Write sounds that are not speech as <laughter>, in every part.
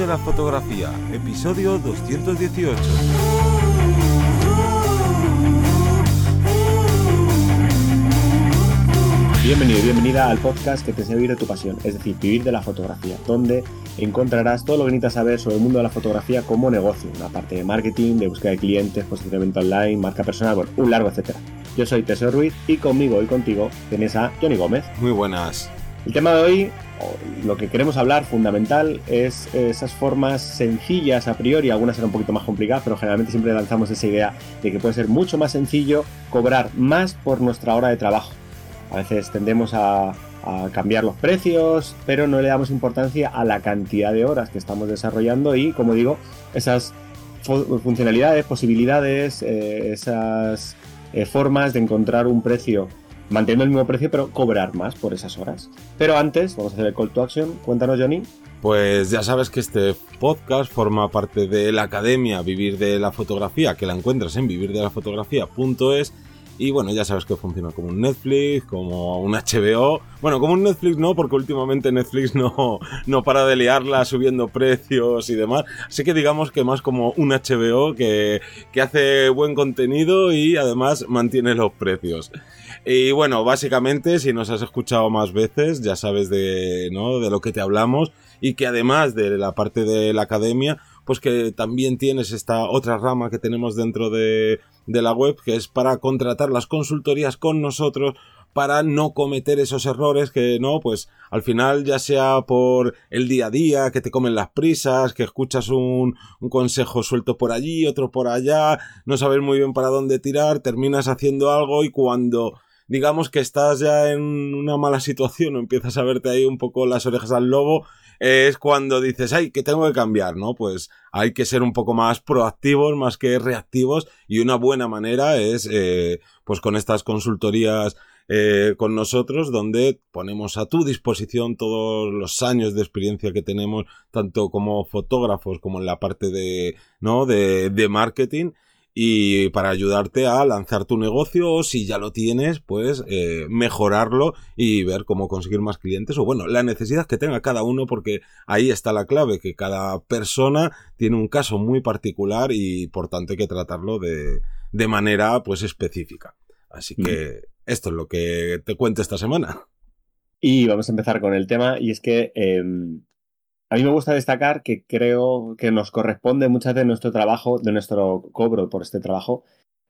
de la fotografía, episodio 218. Bienvenido y bienvenida al podcast que te enseña a vivir de tu pasión, es decir, vivir de la fotografía, donde encontrarás todo lo que necesitas saber sobre el mundo de la fotografía como negocio, la parte de marketing, de búsqueda de clientes, posicionamiento online, marca personal, bueno, un largo etcétera. Yo soy Teseo Ruiz y conmigo y contigo tienes a Johnny Gómez. Muy buenas. El tema de hoy, lo que queremos hablar fundamental, es esas formas sencillas a priori, algunas serán un poquito más complicadas, pero generalmente siempre lanzamos esa idea de que puede ser mucho más sencillo cobrar más por nuestra hora de trabajo. A veces tendemos a, cambiar los precios, pero no le damos importancia a la cantidad de horas que estamos desarrollando y, como digo, esas funcionalidades, posibilidades, eh, esas eh, formas de encontrar un precio manteniendo el mismo precio, pero cobrar más por esas horas. Pero antes, vamos a hacer el call to action. Cuéntanos, Johnny. Pues ya sabes que este podcast forma parte de la academia Vivir de la Fotografía, que la encuentras en vivirdelafotografía.es. Y bueno, ya sabes que funciona como un Netflix, como un HBO. Bueno, como un Netflix no, porque últimamente Netflix <laughs> no, no para de liarla subiendo precios y demás. Así que digamos que más como un HBO que, que hace buen contenido y además mantiene los precios. Y bueno, básicamente, si nos has escuchado más veces, ya sabes de, ¿no? de lo que te hablamos y que además de la parte de la academia, pues que también tienes esta otra rama que tenemos dentro de, de la web, que es para contratar las consultorías con nosotros para no cometer esos errores que no, pues al final ya sea por el día a día, que te comen las prisas, que escuchas un, un, consejo suelto por allí, otro por allá, no sabes muy bien para dónde tirar, terminas haciendo algo y cuando digamos que estás ya en una mala situación o empiezas a verte ahí un poco las orejas al lobo, es cuando dices, ay, que tengo que cambiar, ¿no? Pues hay que ser un poco más proactivos, más que reactivos, y una buena manera es, eh, pues con estas consultorías eh, con nosotros, donde ponemos a tu disposición todos los años de experiencia que tenemos, tanto como fotógrafos como en la parte de, ¿no? de, de marketing y para ayudarte a lanzar tu negocio o si ya lo tienes, pues eh, mejorarlo y ver cómo conseguir más clientes o bueno, la necesidad que tenga cada uno porque ahí está la clave, que cada persona tiene un caso muy particular y por tanto hay que tratarlo de, de manera pues específica. Así que esto es lo que te cuento esta semana. Y vamos a empezar con el tema y es que em, a mí me gusta destacar que creo que nos corresponde muchas de nuestro trabajo, de nuestro cobro por este trabajo,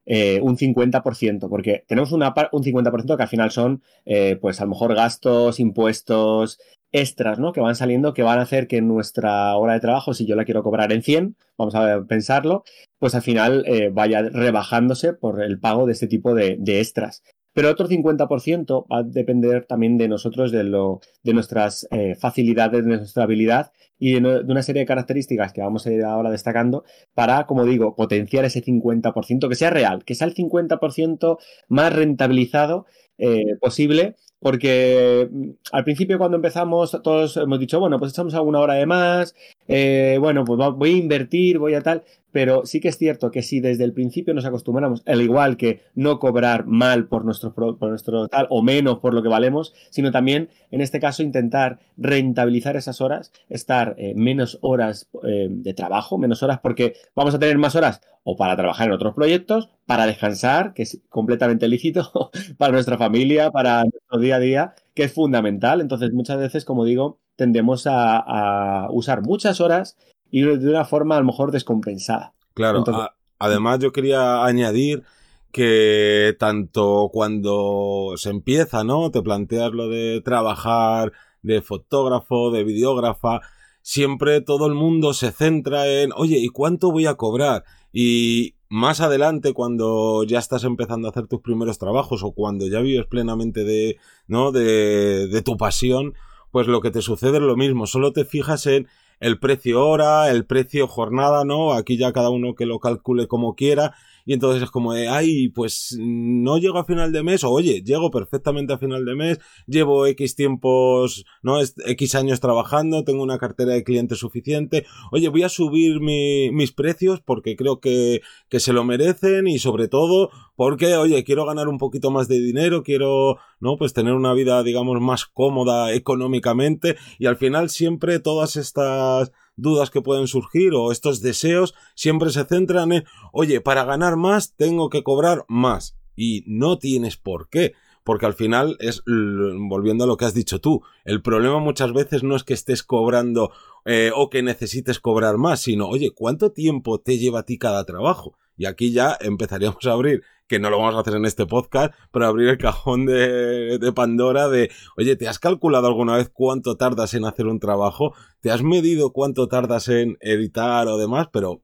eh, un 50%, porque tenemos una, un 50% que al final son, eh, pues a lo mejor gastos, impuestos, extras, ¿no? Que van saliendo, que van a hacer que nuestra hora de trabajo, si yo la quiero cobrar en 100, vamos a pensarlo, pues al final eh, vaya rebajándose por el pago de este tipo de, de extras. Pero otro 50% va a depender también de nosotros, de, lo, de nuestras eh, facilidades, de nuestra habilidad y de, una serie de características que vamos a ir ahora destacando para, como digo, potenciar ese 50%, que sea real, que sea el 50% más rentabilizado eh, posible. Porque mm, al principio cuando empezamos todos hemos dicho, bueno, pues echamos alguna hora de más, eh, bueno, pues voy a invertir, voy a tal, pero sí que es cierto que si desde el principio nos acostumbramos, al igual que no cobrar mal por nuestro, por nuestro tal o menos por lo que valemos, sino también en este caso intentar rentabilizar esas horas, estar eh, menos horas eh, de trabajo, menos horas porque vamos a tener más horas o para trabajar en otros proyectos, para descansar, que es completamente lícito, <laughs> para nuestra familia, para nuestro día a día, que es fundamental. Entonces muchas veces, como digo, tendemos a, usar muchas horas y de una forma a lo mejor descompensada. Claro, además yo quería añadir que tanto cuando se empieza, ¿no? Te planteas lo de trabajar de fotógrafo, de videógrafa, siempre todo el mundo se centra en, oye, ¿y cuánto voy a cobrar? Y más adelante, cuando ya estás empezando a hacer tus primeros trabajos o cuando ya vives plenamente de, ¿no? de, de tu pasión, pues lo que te sucede es lo mismo, solo te fijas en el precio hora, el precio jornada, ¿no? Aquí ya cada uno que lo calcule como quiera y entonces es como ay, pues no llego a final de mes, o oye, llego perfectamente a final de mes, llevo X tiempos, ¿no? X años trabajando, tengo una cartera de clientes suficiente, oye, voy a subir mi, mis precios porque creo que, que se lo merecen y sobre todo porque, oye, quiero ganar un poquito más de dinero, quiero, ¿no? Pues tener una vida, digamos, más cómoda económicamente y al final siempre todas estas dudas que pueden surgir o estos deseos siempre se centran en, oye, para ganar más tengo que cobrar más. Y no tienes por qué porque al final es, volviendo a lo que has dicho tú, el problema muchas veces no es que estés cobrando eh, o que necesites cobrar más, sino, oye, ¿cuánto tiempo te lleva a ti cada trabajo? Y aquí ya empezaríamos a abrir, que no lo vamos a hacer en este podcast, pero abrir el cajón de, de Pandora de, oye, ¿te has calculado alguna vez cuánto tardas en hacer un trabajo? ¿Te has medido cuánto tardas en editar o demás? Pero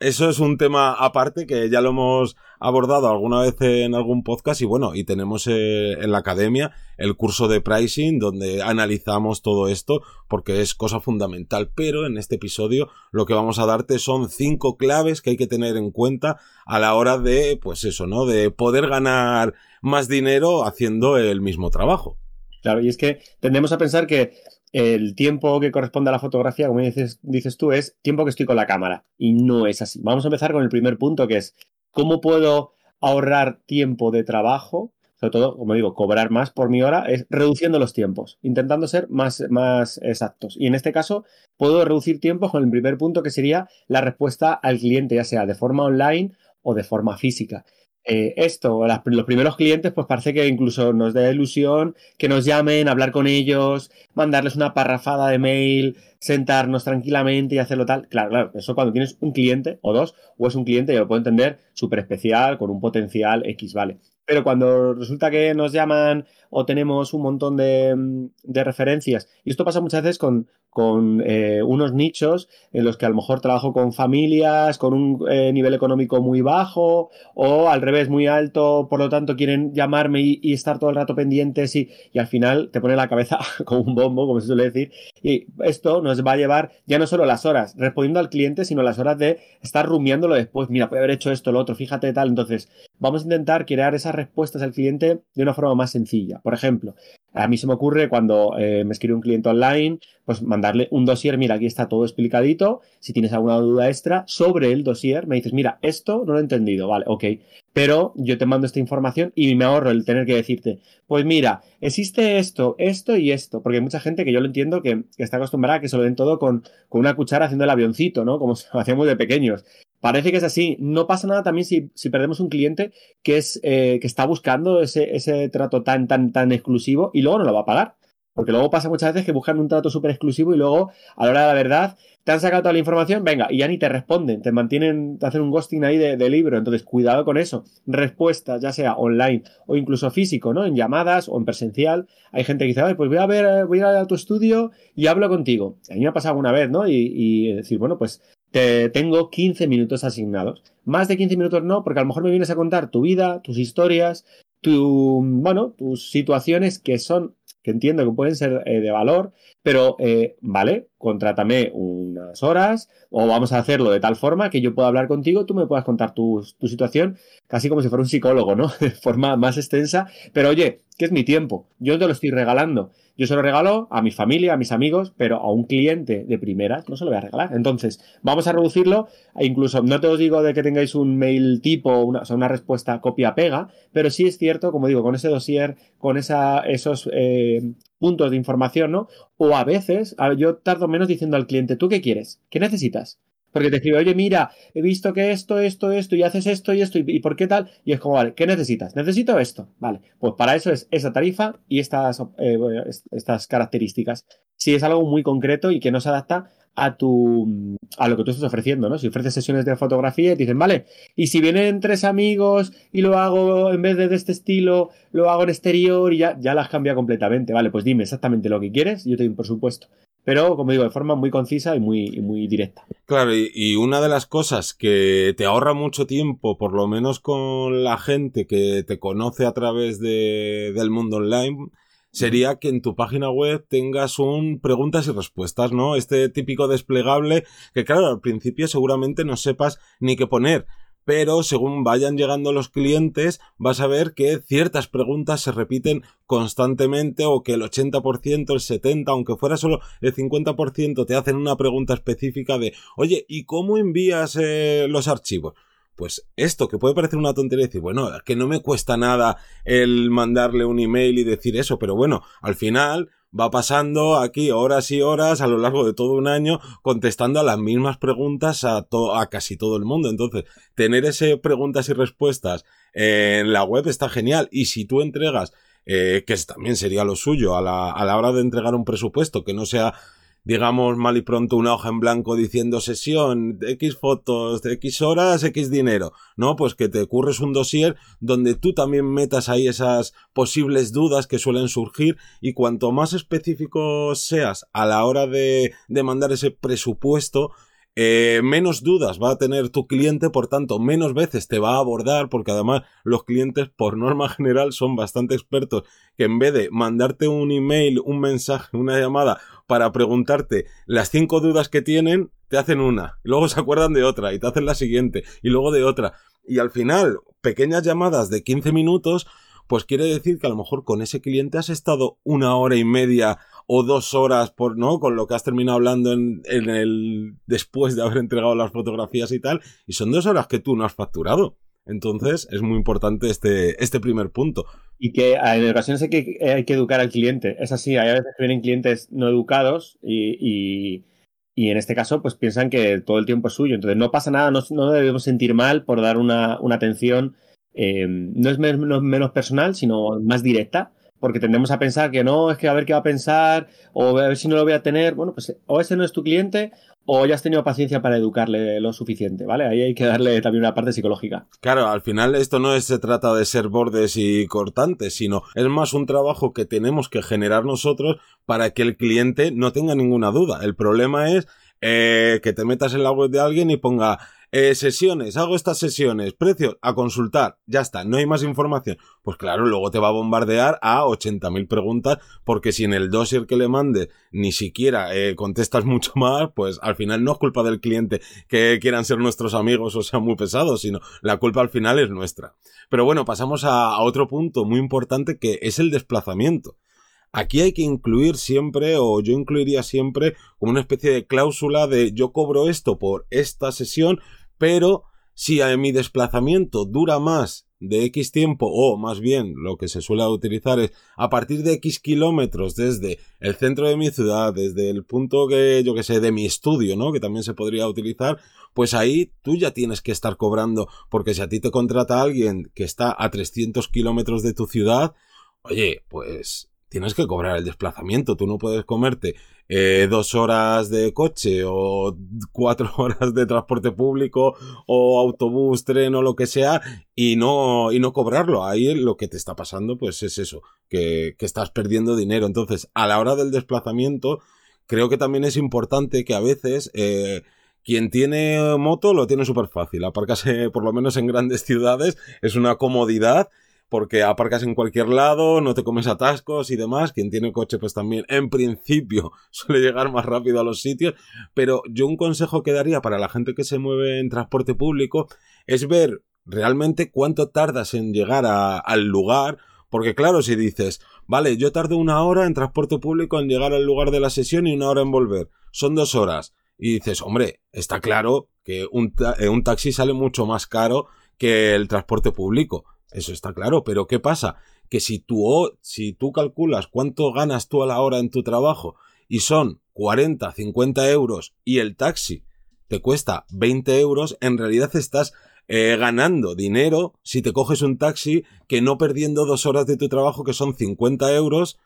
eso es un tema aparte que ya lo hemos abordado alguna vez en algún podcast y bueno, y tenemos eh, en la academia el curso de pricing donde analizamos todo esto porque es cosa fundamental, pero en este episodio lo que vamos a darte son cinco claves que hay que tener en cuenta a la hora de, pues eso, ¿no? De poder ganar más dinero haciendo el mismo trabajo. Claro, y es que tendemos a pensar que el tiempo que corresponde a la fotografía, como dices, tú, es tiempo que estoy con la cámara. Y no es así. Vamos a empezar con el primer punto, que es cómo puedo ahorrar tiempo de trabajo, sobre todo, como digo, cobrar más por mi hora, es reduciendo los tiempos, intentando ser más, más exactos. Y en este caso, puedo reducir tiempo con el primer punto, que sería la respuesta al cliente, ya sea de forma online o de forma física. Eh, esto, los primeros clientes, pues parece que incluso nos da ilusión que nos llamen, hablar con ellos, mandarles una parrafada de mail, sentarnos tranquilamente y hacerlo tal. Claro, claro, eso cuando tienes un cliente o dos, o es un cliente, ya lo puedo entender, súper especial, con un potencial X, vale. Pero cuando resulta que nos llaman o tenemos un montón de, de referencias, y esto pasa muchas veces con, con eh, unos nichos en los que a lo mejor trabajo con familias con un eh, nivel económico muy bajo o al revés muy alto, por lo tanto quieren llamarme y, estar todo el rato pendientes y, y, al final te pone la cabeza <laughs> como un bombo, como se suele decir. Y esto nos va a llevar ya no solo las horas respondiendo al cliente, sino las horas de estar rumiándolo después. Mira, puede haber hecho esto, lo otro, fíjate tal. Entonces, vamos a intentar crear esas respuestas al cliente de una forma más sencilla. Por ejemplo, a mí se me ocurre cuando eh, me escribe un cliente online, pues mandarle un dossier, mira, aquí está todo explicadito, si tienes alguna duda extra sobre el dossier, me dices, mira, esto no lo he entendido, vale, ok, pero yo te mando esta información y me ahorro el tener que decirte, pues mira, existe esto, esto y esto, porque hay mucha gente que yo lo entiendo que, está acostumbrada a que se lo den todo con, con una cuchara haciendo el avioncito, ¿no? Como hacíamos de pequeños. Parece que es así. No pasa nada también si, si perdemos un cliente que, es, eh, que está buscando ese, ese trato tan, tan, tan exclusivo y luego no lo va a pagar. Porque luego pasa muchas veces que buscan un trato súper exclusivo y luego, a la hora de la verdad, te han sacado toda la información, venga, y ya ni te responden, te mantienen, te hacen un ghosting ahí de, libro. Entonces, cuidado con eso. Respuestas, ya sea online o incluso físico, ¿no? En llamadas o en presencial. Hay gente que dice, Ay, pues voy a ver, eh, voy a ir a tu estudio y hablo contigo. A mí me ha pasado una vez, ¿no? Y, y decir, bueno, pues te tengo 15 minutos asignados. Más de 15 minutos no, porque a lo mejor me vienes a contar tu vida, tus historias, tu, bueno, tus situaciones que son, que entiendo que pueden ser eh, de valor, pero, eh, vale, contrátame unas horas o vamos a hacerlo de tal forma que yo pueda hablar contigo, tú me puedas contar tu, tu situación, casi como si fuera un psicólogo, ¿no? <laughs> De forma más extensa, pero oye, ¿qué es mi tiempo? Yo te lo estoy regalando. Yo se lo regalo a mi familia, a mis amigos, pero a un cliente de primeras no se lo voy a regalar. Entonces, vamos a reducirlo. E incluso no te os digo de que tengáis un mail tipo, una, o sea, una respuesta copia-pega, pero sí es cierto, como digo, con ese dossier, con esa, esos eh, puntos de información, ¿no? O a veces, yo tardo menos diciendo al cliente, ¿tú qué quieres? ¿Qué necesitas? Porque te escribe, oye, mira, he visto que esto, esto, esto, y haces esto y esto, y, por qué tal. Y es como, vale, ¿qué necesitas? Necesito esto. Vale, pues para eso es esa tarifa y estas, eh, estas características. Si es algo muy concreto y que no se adapta a tu a lo que tú estás ofreciendo, ¿no? Si ofreces sesiones de fotografía y te dicen, vale, y si vienen tres amigos y lo hago en vez de este estilo, lo hago en exterior y ya, ya las cambia completamente, vale, pues dime exactamente lo que quieres yo te doy un presupuesto pero como digo, de forma muy concisa y muy, muy directa. Claro, y, una de las cosas que te ahorra mucho tiempo, por lo menos con la gente que te conoce a través de, del mundo online, sería que en tu página web tengas un preguntas y respuestas, ¿no? Este típico desplegable que, claro, al principio seguramente no sepas ni qué poner pero según vayan llegando los clientes vas a ver que ciertas preguntas se repiten constantemente o que el 80%, el 70%, aunque fuera solo el 50% te hacen una pregunta específica de oye, ¿y cómo envías eh, los archivos? Pues esto, que puede parecer una tontería, decir, bueno, que no me cuesta nada el mandarle un email y decir eso, pero bueno, al final va pasando aquí horas y horas a lo largo de todo un año contestando a las mismas preguntas a, a casi todo el mundo. Entonces, tener ese preguntas y respuestas en la web está genial. Y si tú entregas eh, que también sería lo suyo a la, a la hora de entregar un presupuesto, que no sea digamos mal y pronto una hoja en blanco diciendo sesión, X fotos, de X horas, X dinero. No, pues que te ocurres un dossier donde tú también metas ahí esas posibles dudas que suelen surgir y cuanto más específico seas a la hora de, de mandar ese presupuesto, eh, menos dudas va a tener tu cliente, por tanto, menos veces te va a abordar, porque además los clientes, por norma <laughs> general, son bastante expertos, que en vez de mandarte un email, un mensaje, una llamada para preguntarte las cinco dudas que tienen, te hacen una, y luego se acuerdan de otra, y te hacen la siguiente, y luego de otra. Y al final, pequeñas llamadas de 15 minutos, pues quiere decir que a lo mejor con ese cliente has estado una hora y media o dos horas por, ¿no? Con lo que has terminado hablando en, en el, después de haber entregado las fotografías y tal, y son dos horas que tú no has facturado. Entonces, es muy importante este, este primer punto. Y que en ocasiones hay que, hay que educar al cliente. Es así, hay veces que vienen clientes no educados y, y, y, en este caso, pues piensan que todo el tiempo es suyo. Entonces, no pasa nada, no, no debemos sentir mal por dar una, una atención, eh, no es menos, menos personal, sino más directa porque tendemos a pensar que no, es que a ver qué va a pensar, o a ver si no lo voy a tener. Bueno, pues o ese no es tu cliente, o ya has tenido paciencia para educarle lo suficiente, ¿vale? Ahí hay que darle también una parte psicológica. Claro, al final esto no se trata de ser bordes y cortantes, sino es más un trabajo que tenemos que generar nosotros para que el cliente no tenga ninguna duda. El problema es eh, que te metas en la web de alguien y ponga eh, sesiones, hago estas sesiones, precios, a consultar, ya está, no hay más información. Pues claro, luego te va a bombardear a 80.000 preguntas, porque si en el dossier que le mande ni siquiera eh, contestas <laughs> mucho más, pues al final no es culpa del cliente que quieran ser nuestros amigos o sean muy pesados, sino la culpa al final es nuestra. Pero bueno, pasamos a otro punto muy importante que es el desplazamiento. Aquí hay que incluir siempre, o yo incluiría siempre, como una especie de cláusula de yo cobro esto por esta sesión, pero si mi desplazamiento dura más de X tiempo, o más bien lo que se suele utilizar es a partir de X kilómetros desde el centro de mi ciudad, desde el punto que yo que sé, de mi estudio, ¿no? Que también se podría utilizar, pues ahí tú ya tienes que estar cobrando, porque si a ti te contrata alguien que está a 300 kilómetros de tu ciudad, oye, pues tienes que cobrar el desplazamiento. Tú no puedes comerte eh, dos horas de coche o cuatro <laughs> horas de transporte público o autobús, tren o lo que sea y no, y no cobrarlo. Ahí lo que te está pasando pues es eso, que, que estás perdiendo dinero. Entonces, a la hora del desplazamiento, creo que también es importante que a veces... Eh, quien tiene moto lo tiene súper fácil. Aparcarse, por lo menos en grandes <laughs> ciudades, es una comodidad porque aparcas en cualquier lado, no te comes atascos y demás. Quien tiene coche, pues también, en principio, <laughs> suele llegar más rápido a los sitios. Pero yo un consejo que daría para la gente que se mueve en transporte público es ver realmente cuánto tardas en llegar al lugar. Porque claro, si dices, vale, yo tardo una hora en transporte público en llegar al lugar de la sesión y una hora en volver. Son dos horas. Y dices, hombre, está claro que un, eh, un taxi sale mucho más caro que el transporte público. Eso está claro, pero ¿qué pasa? Que si tú, si tú calculas cuánto ganas tú a la hora en tu trabajo y son 40, 50 euros y el taxi te cuesta 20 euros, en realidad estás eh, ganando dinero si te coges un taxi que no perdiendo dos horas de tu trabajo que son 50 euros.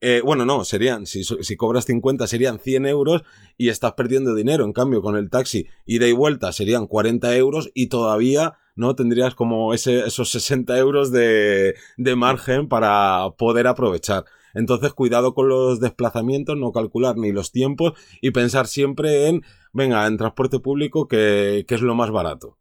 Eh, bueno, no, serían, si, si, cobras 50 serían 100 euros y estás perdiendo dinero. En cambio, con el taxi ida y vuelta serían 40 euros y todavía ¿no? Tendrías como esos 60 euros de, de margen para poder aprovechar. Entonces, cuidado con los desplazamientos, no calcular ni los tiempos y pensar siempre en, venga, en transporte público, que, que es lo más barato.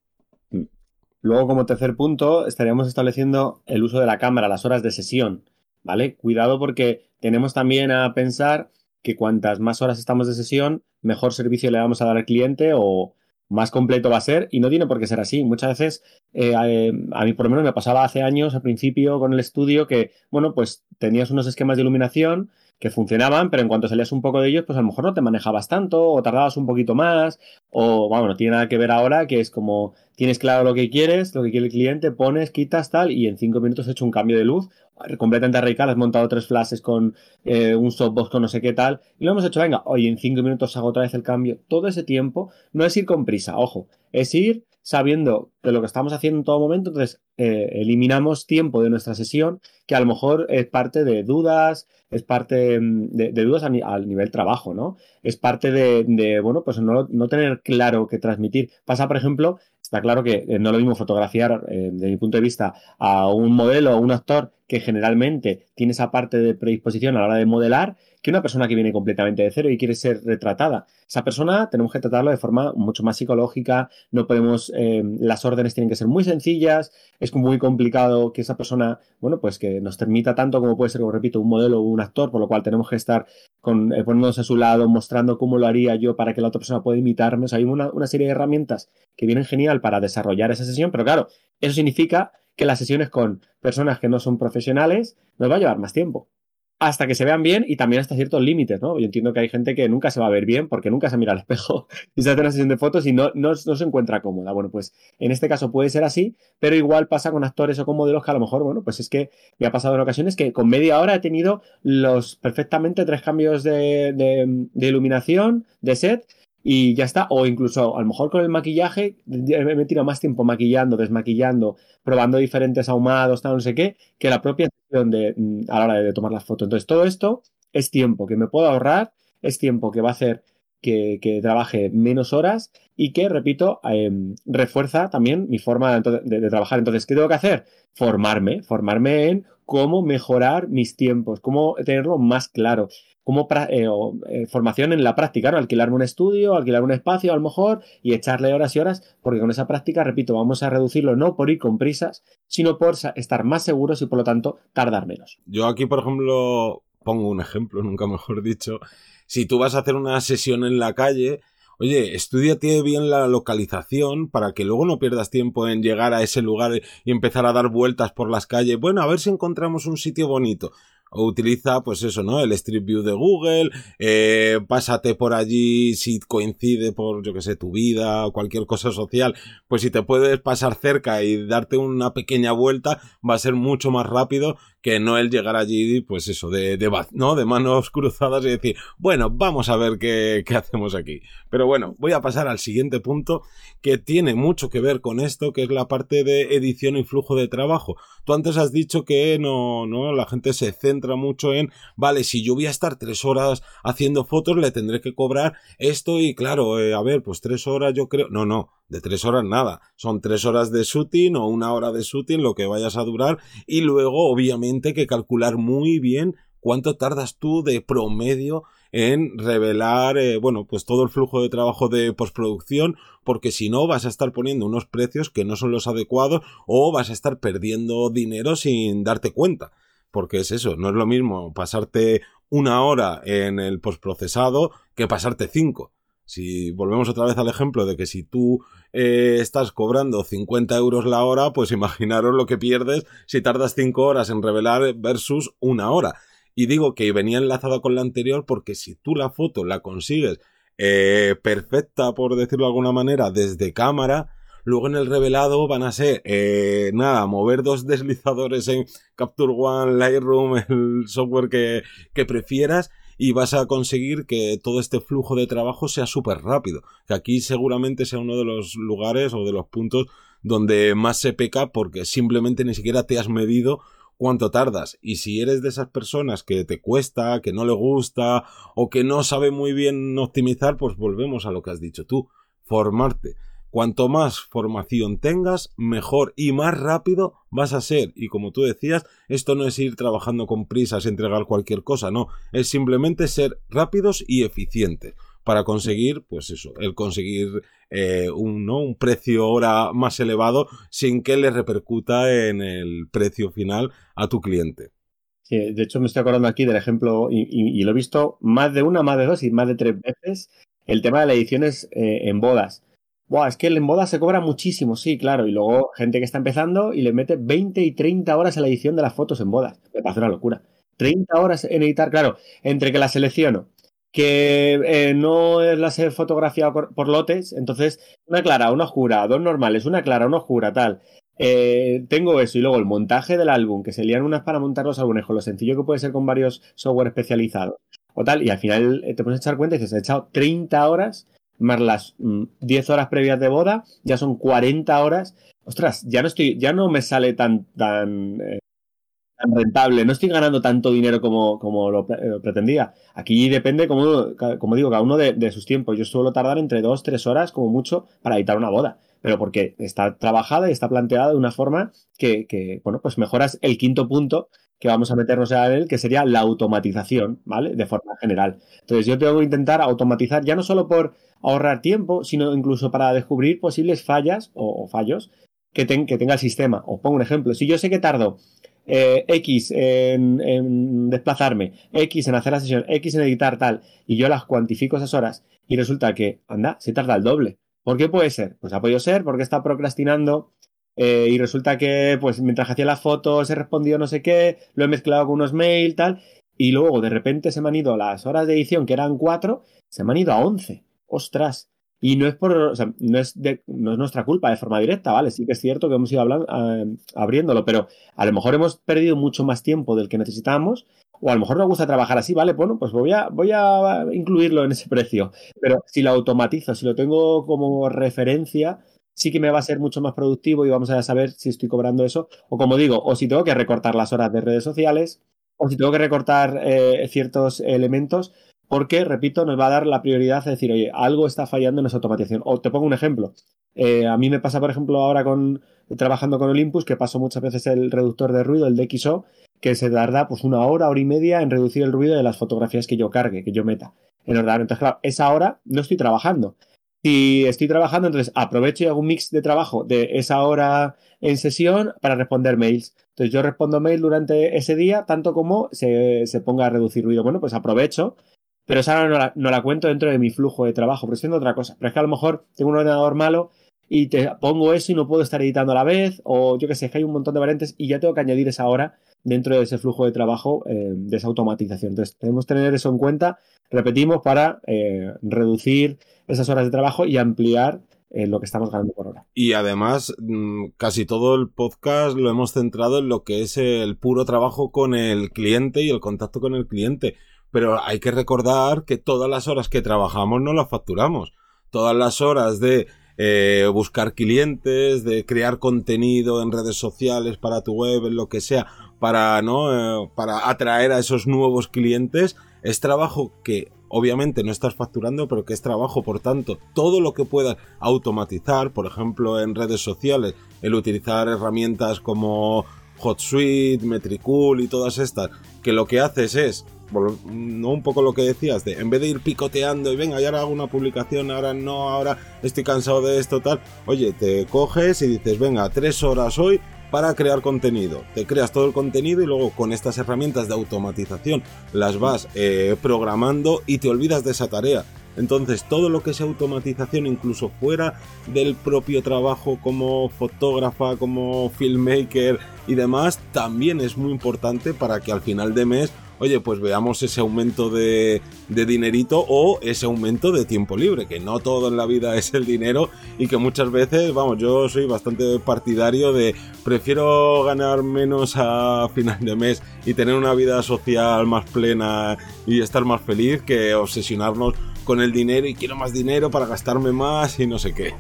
Luego, como tercer punto, estaríamos estableciendo el uso de la cámara, las horas de sesión, ¿vale? Cuidado porque tenemos también a pensar que cuantas más horas estamos de sesión, mejor servicio le vamos a dar al cliente o, más completo va a ser y no tiene por qué ser así. Muchas veces, eh, eh, a mí por lo menos me pasaba hace años al principio con el estudio que, bueno, pues tenías unos esquemas de iluminación que funcionaban, pero en cuanto salías un poco de ellos, pues a lo mejor no te manejabas tanto o tardabas un poquito más o, bueno, no tiene nada que ver ahora que es como tienes claro lo que quieres, lo que quiere el cliente, pones, quitas tal y en cinco minutos he hecho un cambio de luz completamente radical, has montado tres flashes con eh, un softbox con no sé qué tal, y lo hemos hecho, venga, hoy en cinco minutos hago otra vez el cambio. Todo ese tiempo no es ir con prisa, ojo, es ir sabiendo de lo que estamos haciendo en todo momento, entonces eh, eliminamos tiempo de nuestra sesión que a lo mejor es parte de dudas, es parte mm, de, dudas al nivel trabajo, ¿no? Es parte de, bueno, pues no, no, tener claro qué transmitir. Pasa, por ejemplo, está claro que eh, no es lo mismo fotografiar, eh, desde mi punto de vista, a un modelo o un actor que generalmente tiene esa parte de predisposición a la hora de modelar que una persona que viene completamente de cero y quiere ser retratada. Esa persona tenemos que tratarlo de forma mucho más psicológica, no podemos, eh, las órdenes tienen que ser muy sencillas, es muy complicado que esa persona, bueno, pues que nos permita tanto como puede ser, como repito, un modelo o un actor, por lo cual tenemos que estar eh, poniéndonos a su lado, mostrando cómo lo haría yo para que la otra persona pueda imitarme. O sea, hay una, una serie de herramientas que vienen genial para desarrollar esa sesión, pero claro, eso significa que las sesiones con personas que no son profesionales nos va a llevar más tiempo hasta que se vean bien y también hasta ciertos límites, ¿no? Yo entiendo que hay gente que nunca se va a ver bien porque nunca se mira al espejo <laughs> y se hace una sesión de fotos y no, no, se encuentra cómoda. Bueno, pues en este caso puede ser así, pero igual pasa con actores o con modelos que a lo mejor, bueno, pues es que me ha pasado en ocasiones que con media hora he tenido los perfectamente tres cambios de, de iluminación, de set, y ya está. O incluso a lo mejor con el maquillaje me tiro más tiempo maquillando, desmaquillando, probando diferentes ahumados, tal, no sé qué, que la propia sesión de, mm, a la hora de tomar las fotos. Entonces, todo esto es tiempo que me puedo ahorrar, es tiempo que va a hacer que, trabaje menos horas y que, repito, em, refuerza también mi forma de, trabajar. Entonces, ¿qué tengo que hacer? Formarme, formarme en cómo mejorar mis tiempos, cómo tenerlo más claro como eh, eh, formación en la práctica, ¿no? Un estudio, alquilar un espacio a lo mejor y echarle horas y horas, porque con esa práctica, repito, vamos a reducirlo no por ir con prisas, sino por estar más seguros y por lo tanto tardar menos. Yo aquí, por ejemplo, pongo un ejemplo, <laughs> nunca mejor dicho. Si tú vas a hacer una sesión en la calle, Oye, estudiate bien la localización para que luego no pierdas tiempo en llegar a ese lugar y empezar a dar vueltas por las calles. Bueno, a ver si encontramos un sitio bonito o utiliza pues eso, ¿no? El Street View de Google, eh, pásate por allí si coincide por, yo que sé, tu vida o cualquier cosa social, pues si te puedes pasar cerca y darte una pequeña vuelta, va a ser mucho más rápido que no el llegar allí, pues eso, de, de, ¿no? de manos <laughs> cruzadas y decir, bueno, vamos a ver qué, qué hacemos aquí. Pero bueno, voy a pasar al siguiente punto que tiene mucho que ver con esto, que es la parte de edición y flujo de trabajo. Tú antes has dicho que no, no, la gente se centra mucho en, vale, si yo voy a estar tres horas haciendo fotos, le tendré que cobrar esto y claro, eh, a ver, pues tres horas yo creo, no, no, de tres horas nada, son tres horas de shooting o una hora de shooting, lo que vayas a durar, y luego obviamente que calcular muy bien cuánto tardas tú de promedio en revelar, eh, bueno, pues todo el flujo de trabajo de postproducción, porque si no vas a estar poniendo unos precios que no son los adecuados o vas a estar perdiendo dinero sin darte cuenta. Porque es eso, no es lo mismo pasarte una hora en el postprocesado que pasarte cinco. Si volvemos otra vez al ejemplo de que si tú eh, estás cobrando 50 euros la hora, pues imaginaros lo que pierdes si tardas 5 horas en revelar versus una hora. Y digo que venía enlazado con la anterior porque si tú la foto la consigues eh, perfecta, por decirlo de alguna manera, desde cámara, luego en el revelado van a ser, eh, nada, mover dos deslizadores en Capture One, Lightroom, <laughs> el software que prefieras y vas a conseguir que todo este flujo de trabajo sea súper rápido. Que aquí seguramente sea uno de los lugares o de los puntos donde más se peca porque simplemente ni siquiera te has medido cuánto tardas. Y si eres de esas personas que te cuesta, que no le gusta o que no sabe muy bien optimizar, pues volvemos a lo que has dicho tú, formarte. Cuanto más formación tengas, mejor y más rápido vas a ser. Y como tú decías, esto no es ir trabajando con prisas, entregar cualquier cosa, no. Es simplemente ser rápidos y eficientes para conseguir, pues eso, el conseguir eh, un, ¿no? un precio ahora más elevado sin que le repercuta en el precio final a tu cliente. Sí, de hecho me estoy acordando aquí del ejemplo y, lo he visto más de una, más de dos y más de tres veces, el tema de las ediciones eh, en bodas. Buah, es que en boda se cobra muchísimo, sí, claro. Y luego gente que está empezando y le mete 20 y 30 horas a la edición de las fotos en bodas. Me parece una locura. 30 horas en editar, claro, entre que la selecciono, que eh, no es la fotografía por, por, lotes, entonces una clara, una oscura, dos normales, una clara, una oscura, tal. eh, tengo eso y luego el montaje del álbum, que se lían unas para montar los álbumes, con lo sencillo que puede ser con varios software especializados o tal, y al final eh, te pones a echar cuenta y dices, he echado 30 horas más las 10 mm, horas previas de boda, ya son 40 horas. Ostras, ya no estoy, ya no me sale tan, tan, eh, tan rentable, no estoy ganando tanto dinero como, como lo, pretendía. Aquí depende, como, como digo, cada uno de, de, sus tiempos. Yo suelo tardar entre 2, 3 horas como mucho para editar una boda pero porque está trabajada y está planteada de una forma que, que, bueno, pues mejoras el quinto punto que vamos a meternos a él, que sería la automatización, ¿vale? De forma general. Entonces yo tengo que intentar automatizar ya no solo por ahorrar tiempo, sino incluso para descubrir posibles fallas o, fallos que, que, tenga el sistema. Os pongo un ejemplo. Si yo sé que tardo eh, X en, en, desplazarme, X en hacer la sesión, X en editar tal, y yo las cuantifico esas horas, y resulta que, anda, se tarda el doble. ¿Por qué puede ser? Pues ha podido ser porque está procrastinando eh, y resulta que, pues, mientras hacía las fotos he respondido no sé qué, lo he mezclado con unos mail, tal, y luego de repente se me han ido las horas de edición, que eran cuatro, se me han ido a once. ¡Ostras! Y no es por, o sea, no es, de, no es nuestra culpa de forma directa, ¿vale? Sí que es cierto que hemos ido hablando, eh, abriéndolo, pero a lo mejor hemos perdido mucho más tiempo del que necesitábamos, o a lo mejor nos gusta trabajar así, ¿vale? Bueno, pues voy a, voy a incluirlo en ese precio. Pero si lo automatizo, si lo tengo como referencia, sí que me va a ser mucho más productivo y vamos a saber si estoy cobrando eso. O como digo, o si tengo que recortar las horas de redes sociales, o si tengo que recortar eh, ciertos elementos, porque, repito, nos va a dar la prioridad de decir, oye, algo está fallando en esa automatización. O te pongo un ejemplo. Eh, a mí me pasa, por ejemplo, ahora con trabajando con Olympus, que paso muchas veces el reductor de ruido, el DxO, que se tarda pues una hora, hora y media en reducir el ruido de las fotografías que yo cargue, que yo meta en ordenador. Entonces, claro, esa hora no estoy trabajando. Si estoy trabajando, entonces aprovecho y hago un mix de trabajo de esa hora en sesión para responder mails. Entonces yo respondo mail durante ese día, tanto como se, se ponga a reducir ruido. Bueno, pues aprovecho, pero esa no la, no la cuento dentro de mi flujo de trabajo, pero siendo otra cosa. Pero es que a lo mejor tengo un ordenador malo y te pongo eso y no puedo estar editando a la vez, o yo que sé, que hay un montón de variantes y ya tengo que añadir esa hora dentro de ese flujo de trabajo eh, de esa automatización. Entonces, tenemos que tener eso en cuenta, repetimos, para eh, reducir esas horas de trabajo y ampliar eh, lo que estamos ganando por hora. Y además, mm, casi todo el podcast lo hemos centrado en lo que es el puro trabajo con el cliente y el contacto con el cliente. Pero hay que recordar que todas las horas que trabajamos no las facturamos. Todas las horas de eh, buscar clientes, de crear contenido en redes sociales para tu web, en lo que sea, para, ¿no? Eh, para atraer a esos nuevos clientes, es trabajo que obviamente no estás facturando, pero que es trabajo, por tanto, todo lo que puedas automatizar, por ejemplo, en redes sociales, el utilizar herramientas como HotSuite, Metricool y todas estas, que lo que haces es no un poco lo que decías, de en vez de ir picoteando y venga, ya ahora hago una publicación, ahora no, ahora estoy cansado de esto, tal. Oye, te coges y dices, venga, tres horas hoy para crear contenido. Te creas todo el contenido y luego con estas herramientas de automatización las vas eh, programando y te olvidas de esa tarea. Entonces, todo lo que es automatización, incluso fuera del propio trabajo como fotógrafa, como filmmaker y demás, también es muy importante para que al final de mes oye, pues veamos ese aumento de, dinerito o ese aumento de tiempo libre, que no todo en la vida <laughs> es el dinero y que muchas veces, vamos, yo soy bastante partidario de prefiero ganar menos a final de mes y tener una vida social más plena y estar más feliz que obsesionarnos con el dinero y quiero más dinero para gastarme más y no sé qué.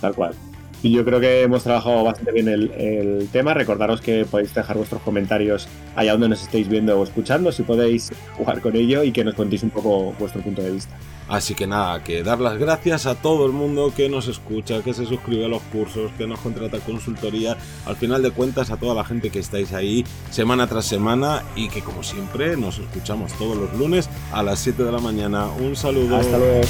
Tal cual. Y yo creo que hemos trabajado bastante bien el, tema. Recordaros que podéis dejar vuestros comentarios allá donde nos estéis viendo o escuchando, si podéis jugar con ello y que nos contéis un poco vuestro punto de vista. Así que nada, que dar las gracias a todo el mundo que nos escucha, que se suscribe a los cursos, que nos contrata consultoría, al final de cuentas a toda la gente que estáis ahí semana tras semana y que como siempre nos escuchamos todos los lunes a las 7 de la mañana. Un saludo. Hasta luego.